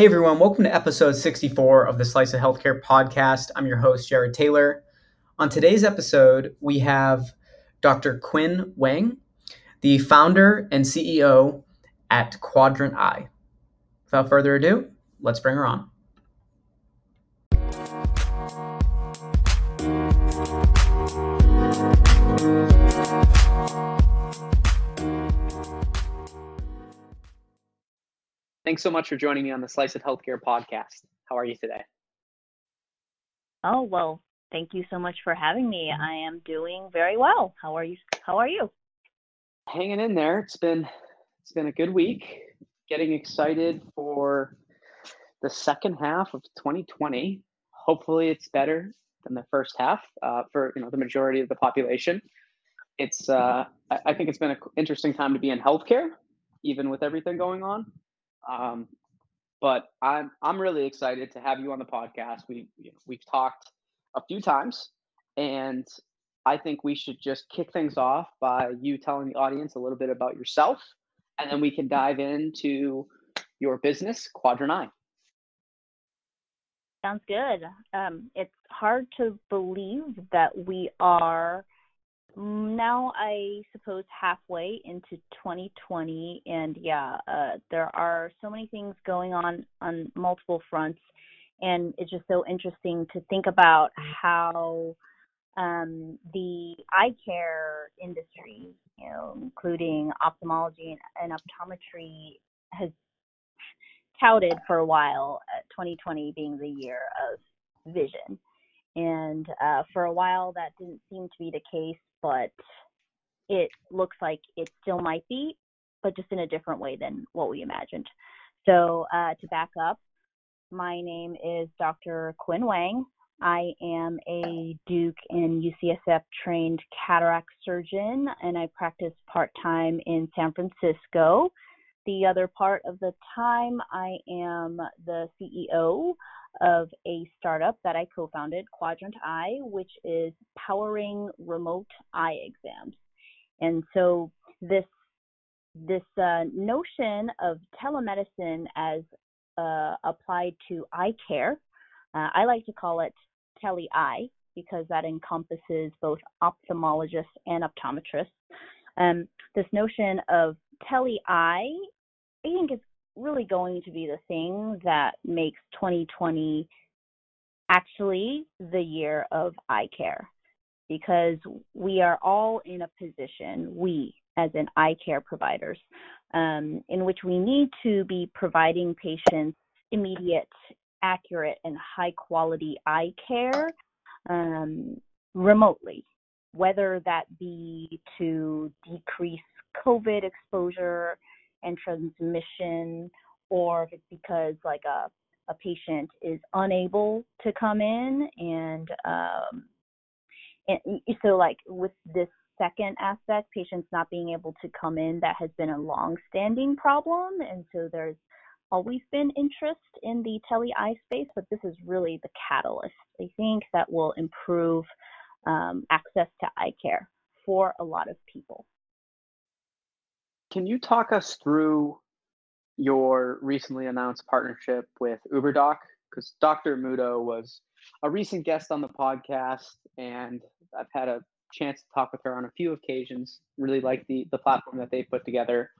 Hey everyone, welcome to episode 64 of the Slice of Healthcare podcast. I'm your host, Jared Taylor. On today's episode, we have Dr. Quinn Wang, the founder and CEO at Quadrant Eye. Without further ado, let's bring her on. Thanks so much for joining me on the Slice of Healthcare podcast. How are you today? Oh, well, thank you so much for having me. I am doing very well. How are you? How are you? Hanging in there. It's been it's been a good week. Getting excited for the second half of 2020. Hopefully, it's better than the first half uh, for you know the majority of the population. It's uh, I, I think it's been an interesting time to be in healthcare, even with everything going on. Um, but I'm I'm really excited to have you on the podcast. We you know, we've talked a few times, and I think we should just kick things off by you telling the audience a little bit about yourself, and then we can dive into your business, Quadrant Eye. Sounds good. Um, it's hard to believe that we are now I suppose halfway into 2020 and yeah, uh, there are so many things going on on multiple fronts and it's just so interesting to think about how um, the eye care industry, you know, including ophthalmology and, and optometry has touted for a while, uh, 2020 being the year of vision. And uh, for a while, that didn't seem to be the case but it looks like it still might be, but just in a different way than what we imagined. So uh, to back up, my name is Dr. Quinn Wang. I am a Duke and UCSF trained cataract surgeon, and I practice part time in San Francisco. The other part of the time, I am the CEO of a startup that I co founded, Quadrant Eye, which is powering remote eye exams. And so, this this uh, notion of telemedicine as uh, applied to eye care, uh, I like to call it tele eye because that encompasses both ophthalmologists and optometrists. Um, this notion of tele eye, I think is really going to be the thing that makes 2020 actually the year of eye care. Because we are all in a position, we as in eye care providers, um, in which we need to be providing patients immediate, accurate, and high quality eye care um, remotely, whether that be to decrease COVID exposure and transmission, or if it's because like a a patient is unable to come in and um, and so like with this second aspect patients not being able to come in that has been a long standing problem and so there's always been interest in the tele eye space but this is really the catalyst i think that will improve um, access to eye care for a lot of people can you talk us through your recently announced partnership with UberDoc? Because Dr. Muto was a recent guest on the podcast, and I've had a chance to talk with her on a few occasions. Really like the the platform that they put together.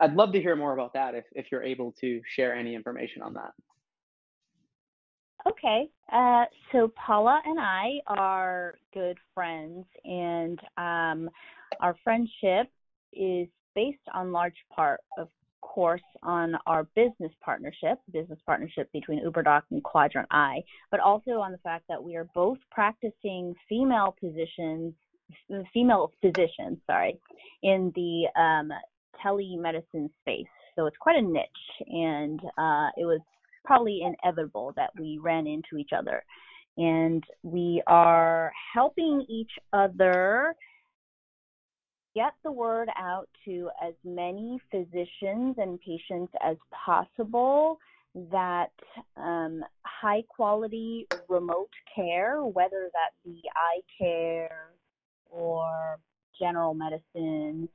I'd love to hear more about that if, if you're able to share any information on that. Okay. Uh, so Paula and I are good friends, and um, our friendship is based on large part, of course, on our business partnership, business partnership between UberDoc and Quadrant Eye, but also on the fact that we are both practicing female positions, female physicians, sorry, in the um, telemedicine space. So it's quite a niche, and uh, it was probably inevitable that we ran into each other. And we are helping each other get the word out to as many physicians and patients as possible that um, high quality remote care, whether that be eye care or general medicine,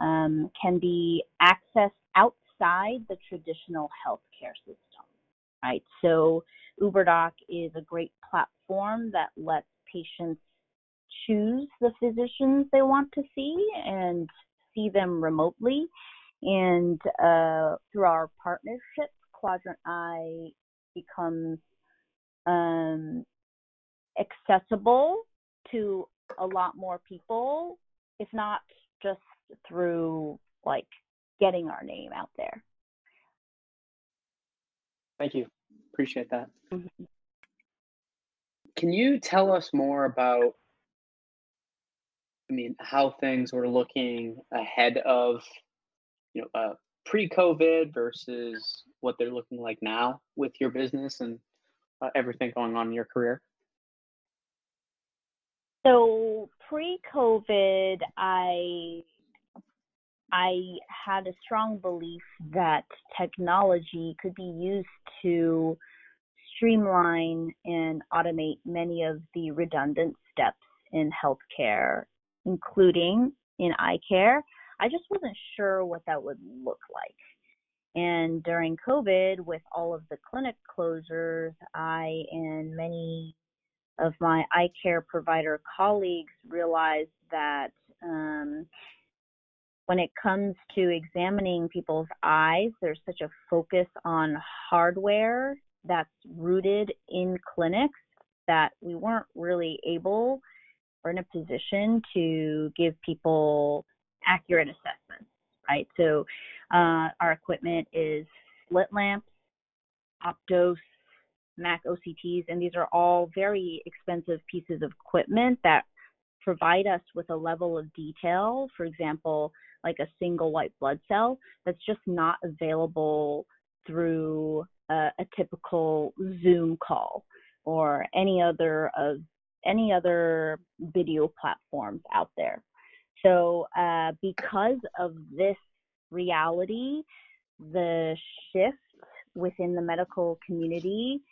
um, can be accessed outside the traditional healthcare system. right? So UberDoc is a great platform that lets patients choose the physicians they want to see and see them remotely. And uh, through our partnership, Quadrant Eye becomes um, accessible to a lot more people, if not just through like getting our name out there. Thank you. Appreciate that. Mm-hmm. Can you tell us more about I mean, how things were looking ahead of, you know, uh, pre-COVID versus what they're looking like now with your business and uh, everything going on in your career? So pre-COVID, I I had a strong belief that technology could be used to streamline and automate many of the redundant steps in healthcare, including in eye care. I just wasn't sure what that would look like. And during COVID, with all of the clinic closures, I and many of my eye care provider colleagues realized that um, when it comes to examining people's eyes, there's such a focus on hardware that's rooted in clinics that we weren't really able or in a position to give people accurate assessments, right? So uh, our equipment is slit lamps, Optos, Mac OCTs, and these are all very expensive pieces of equipment that provide us with a level of detail, for example, like a single white blood cell, that's just not available through a, a typical Zoom call or any other of any other video platforms out there. So, uh, because of this reality, the shift within the medical community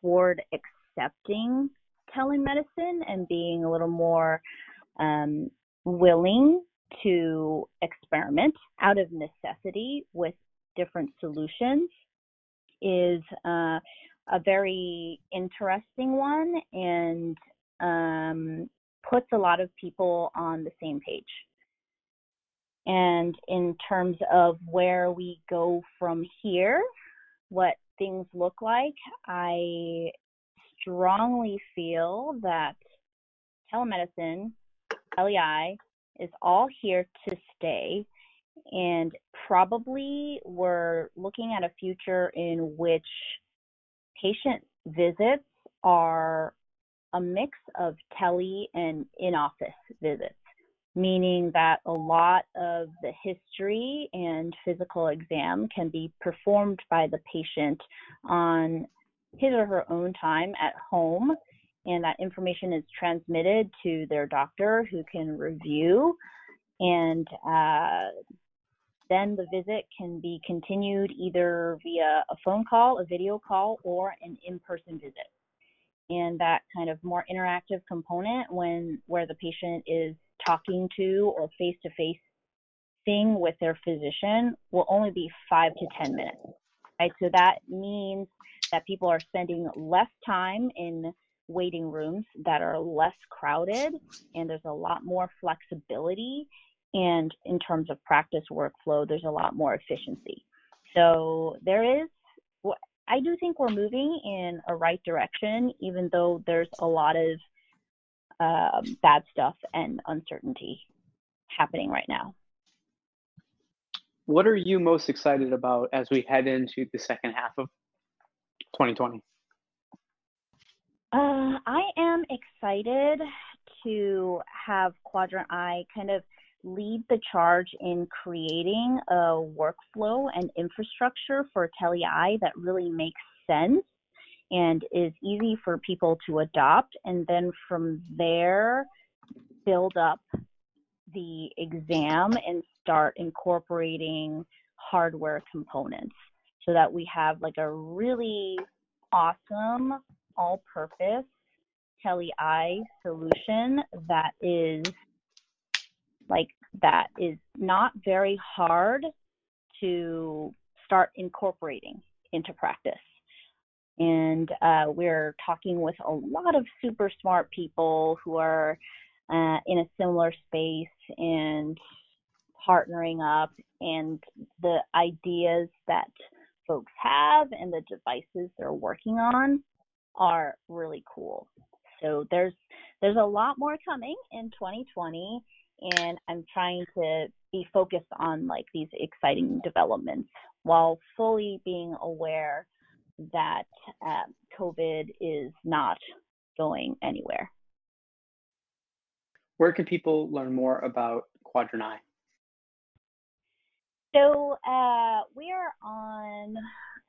toward accepting telemedicine and being a little more um, willing to experiment out of necessity with different solutions is uh, a very interesting one and um, puts a lot of people on the same page. And in terms of where we go from here, what things look like, I strongly feel that telemedicine, LEI, is all here to stay. And probably we're looking at a future in which patient visits are a mix of tele and in office visits, meaning that a lot of the history and physical exam can be performed by the patient on his or her own time at home, and that information is transmitted to their doctor who can review. And uh, then the visit can be continued either via a phone call, a video call, or an in person visit and that kind of more interactive component when where the patient is talking to or face to face thing with their physician will only be five to ten minutes right? So that means that people are spending less time in waiting rooms that are less crowded and there's a lot more flexibility. And in terms of practice workflow there's a lot more efficiency. So there is I do think we're moving in a right direction, even though there's a lot of um, bad stuff and uncertainty happening right now. What are you most excited about as we head into the second half of 2020? Uh, I am excited to have Quadrant Eye kind of lead the charge in creating a workflow and infrastructure for TeleEye that really makes sense and is easy for people to adopt. And then from there, build up the exam and start incorporating hardware components so that we have like a really awesome all purpose TeleEye solution that is like that is not very hard to start incorporating into practice. and uh, we're talking with a lot of super smart people who are uh, in a similar space and partnering up and the ideas that folks have and the devices they're working on are really cool. So there's there's a lot more coming in 2020 and I'm trying to be focused on like these exciting developments while fully being aware that uh, COVID is not going anywhere. Where can people learn more about Quadrant Eye? So uh, we are on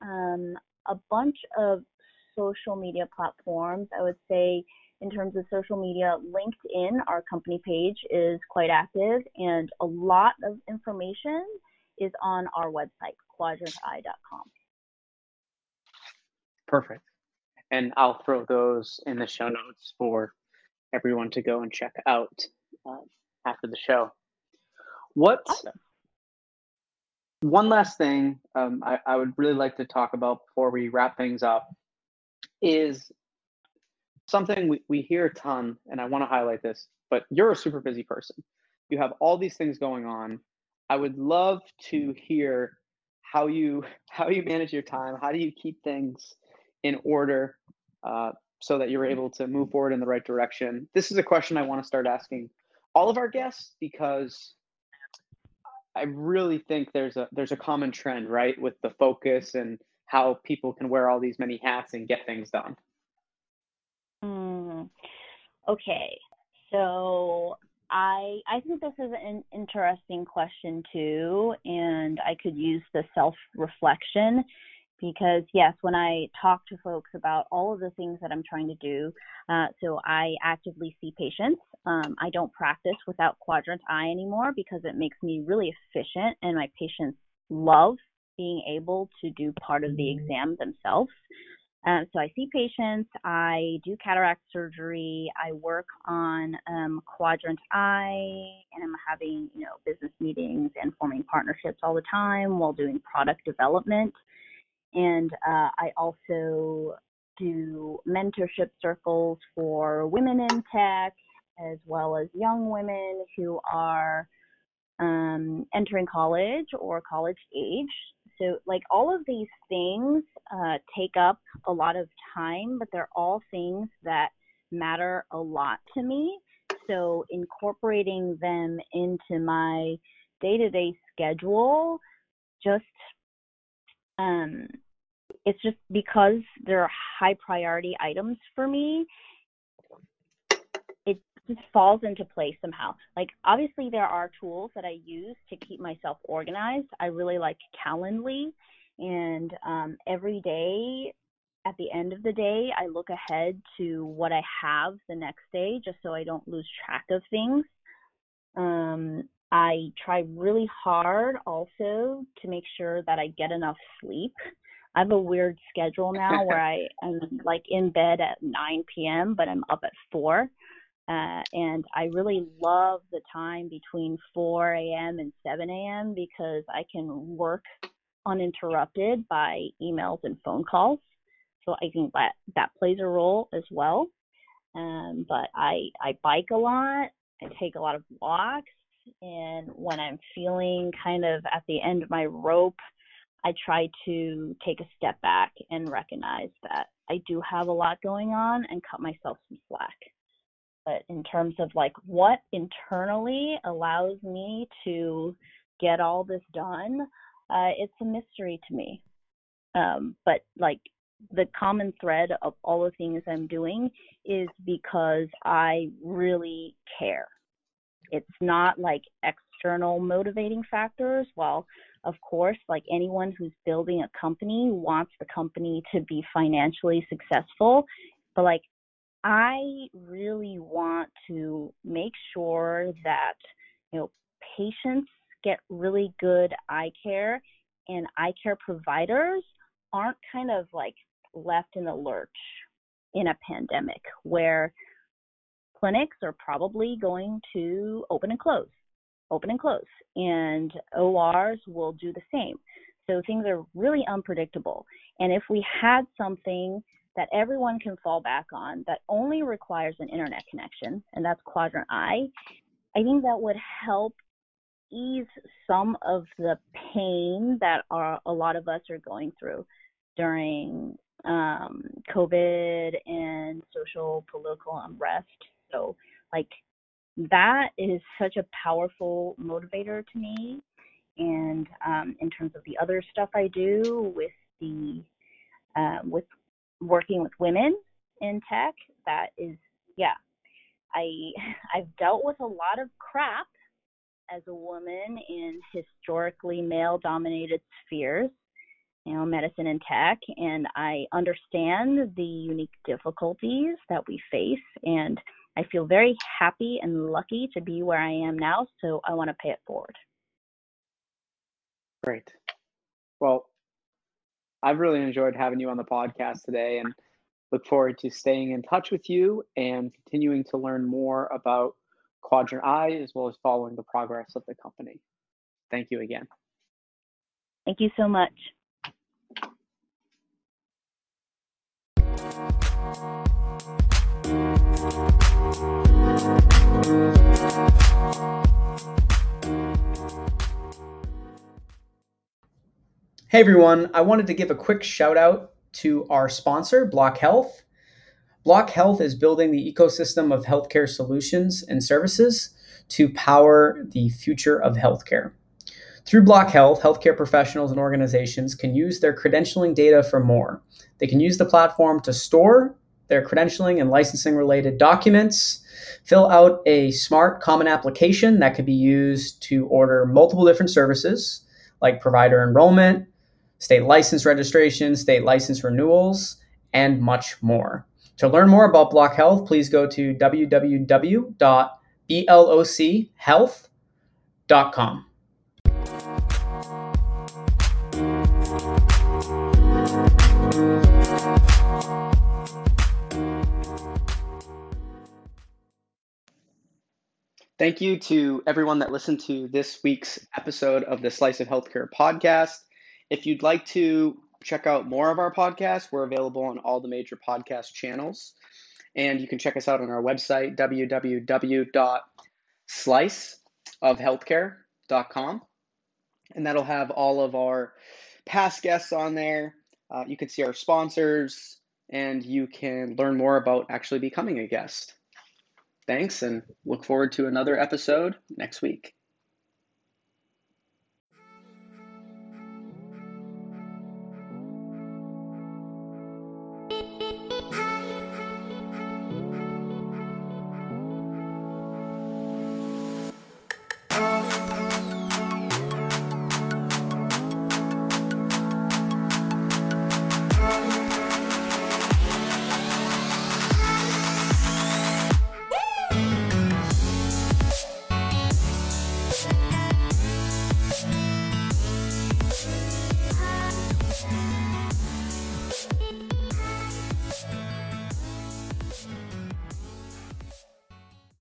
um, a bunch of social media platforms. I would say, in terms of social media, LinkedIn, our company page, is quite active, and a lot of information is on our website, quadranteye.com. Perfect. And I'll throw those in the show notes for everyone to go and check out uh, after the show. What awesome. one last thing um, I, I would really like to talk about before we wrap things up is something we, we hear a ton, and I want to highlight this, but you're a super busy person. You have all these things going on. I would love to hear how you how you manage your time. How do you keep things in order uh, so that you're able to move forward in the right direction? This is a question I want to start asking all of our guests because I really think there's a there's a common trend, right, with the focus and how people can wear all these many hats and get things done. Mm, okay, so I I think this is an interesting question too, and I could use the self reflection because yes, when I talk to folks about all of the things that I'm trying to do, uh, so I actively see patients. Um, I don't practice without Quadrant Eye anymore because it makes me really efficient, and my patients love being able to do part of the mm-hmm. exam themselves. Um, so I see patients, I do cataract surgery, I work on um, Quadrant Eye, and I'm having you know business meetings and forming partnerships all the time while doing product development. And uh, I also do mentorship circles for women in tech, as well as young women who are um, entering college or college age. So, like all of these things uh, take up a lot of time, but they're all things that matter a lot to me. So, incorporating them into my day to day schedule just um, it's just because they're high priority items for me just falls into place somehow like obviously there are tools that i use to keep myself organized i really like calendly and um, every day at the end of the day i look ahead to what i have the next day just so i don't lose track of things um, I try really hard also to make sure that I get enough sleep. I have a weird schedule now where I am like in bed at 9 p.m., but I'm up at 4. Uh, and I really love the time between 4 a.m. and 7 a.m. because I can work uninterrupted by emails and phone calls. So I think that that plays a role as well. Um, but I I bike a lot. I take a lot of walks and when I'm feeling kind of at the end of my rope, I try to take a step back and recognize that I do have a lot going on and cut myself some slack. But in terms of like what internally allows me to get all this done, uh, it's a mystery to me. Um, but like the common thread of all the things I'm doing is because I really care it's not like external motivating factors. Well, of course, like anyone who's building a company wants the company to be financially successful, but like I really want to make sure that you know patients get really good eye care and eye care providers aren't kind of like left in the lurch in a pandemic where clinics are probably going to open and close, open and close, and ORs will do the same. So things are really unpredictable. And if we had something that everyone can fall back on that only requires an internet connection, and that's Quadrant Eye, I think that would help ease some of the pain that a lot of us are going through during um, COVID and social political unrest. So, like, that is such a powerful motivator to me. And um, in terms of the other stuff I do with the uh, with working with women in tech, that is yeah, I I've dealt with a lot of crap as a woman in historically male dominated spheres you know, medicine and tech, and I understand the unique difficulties that we face. And I feel very happy and lucky to be where I am now. So I want to pay it forward. Great. Well, I've really enjoyed having you on the podcast today and look forward to staying in touch with you and continuing to learn more about Quadrant Eye as well as following the progress of the company. Thank you again. Thank you so much. Hey everyone, I wanted to give a quick shout out to our sponsor, Block Health. Block Health is building the ecosystem of healthcare solutions and services to power the future of healthcare. Through Block Health, healthcare professionals and organizations can use their credentialing data for more. They can use the platform to store their credentialing and licensing related documents, fill out a smart common application that could be used to order multiple different services like provider enrollment, state license registration, state license renewals, and much more. To learn more about Block Health, please go to www.blochealth.com. Thank you to everyone that listened to this week's episode of the Slice of Healthcare podcast. If you'd like to check out more of our podcasts, we're available on all the major podcast channels. And you can check us out on our website, www.sliceofhealthcare.com. And that'll have all of our past guests on there. Uh, you can see our sponsors, and you can learn more about actually becoming a guest. Thanks, and look forward to another episode next week.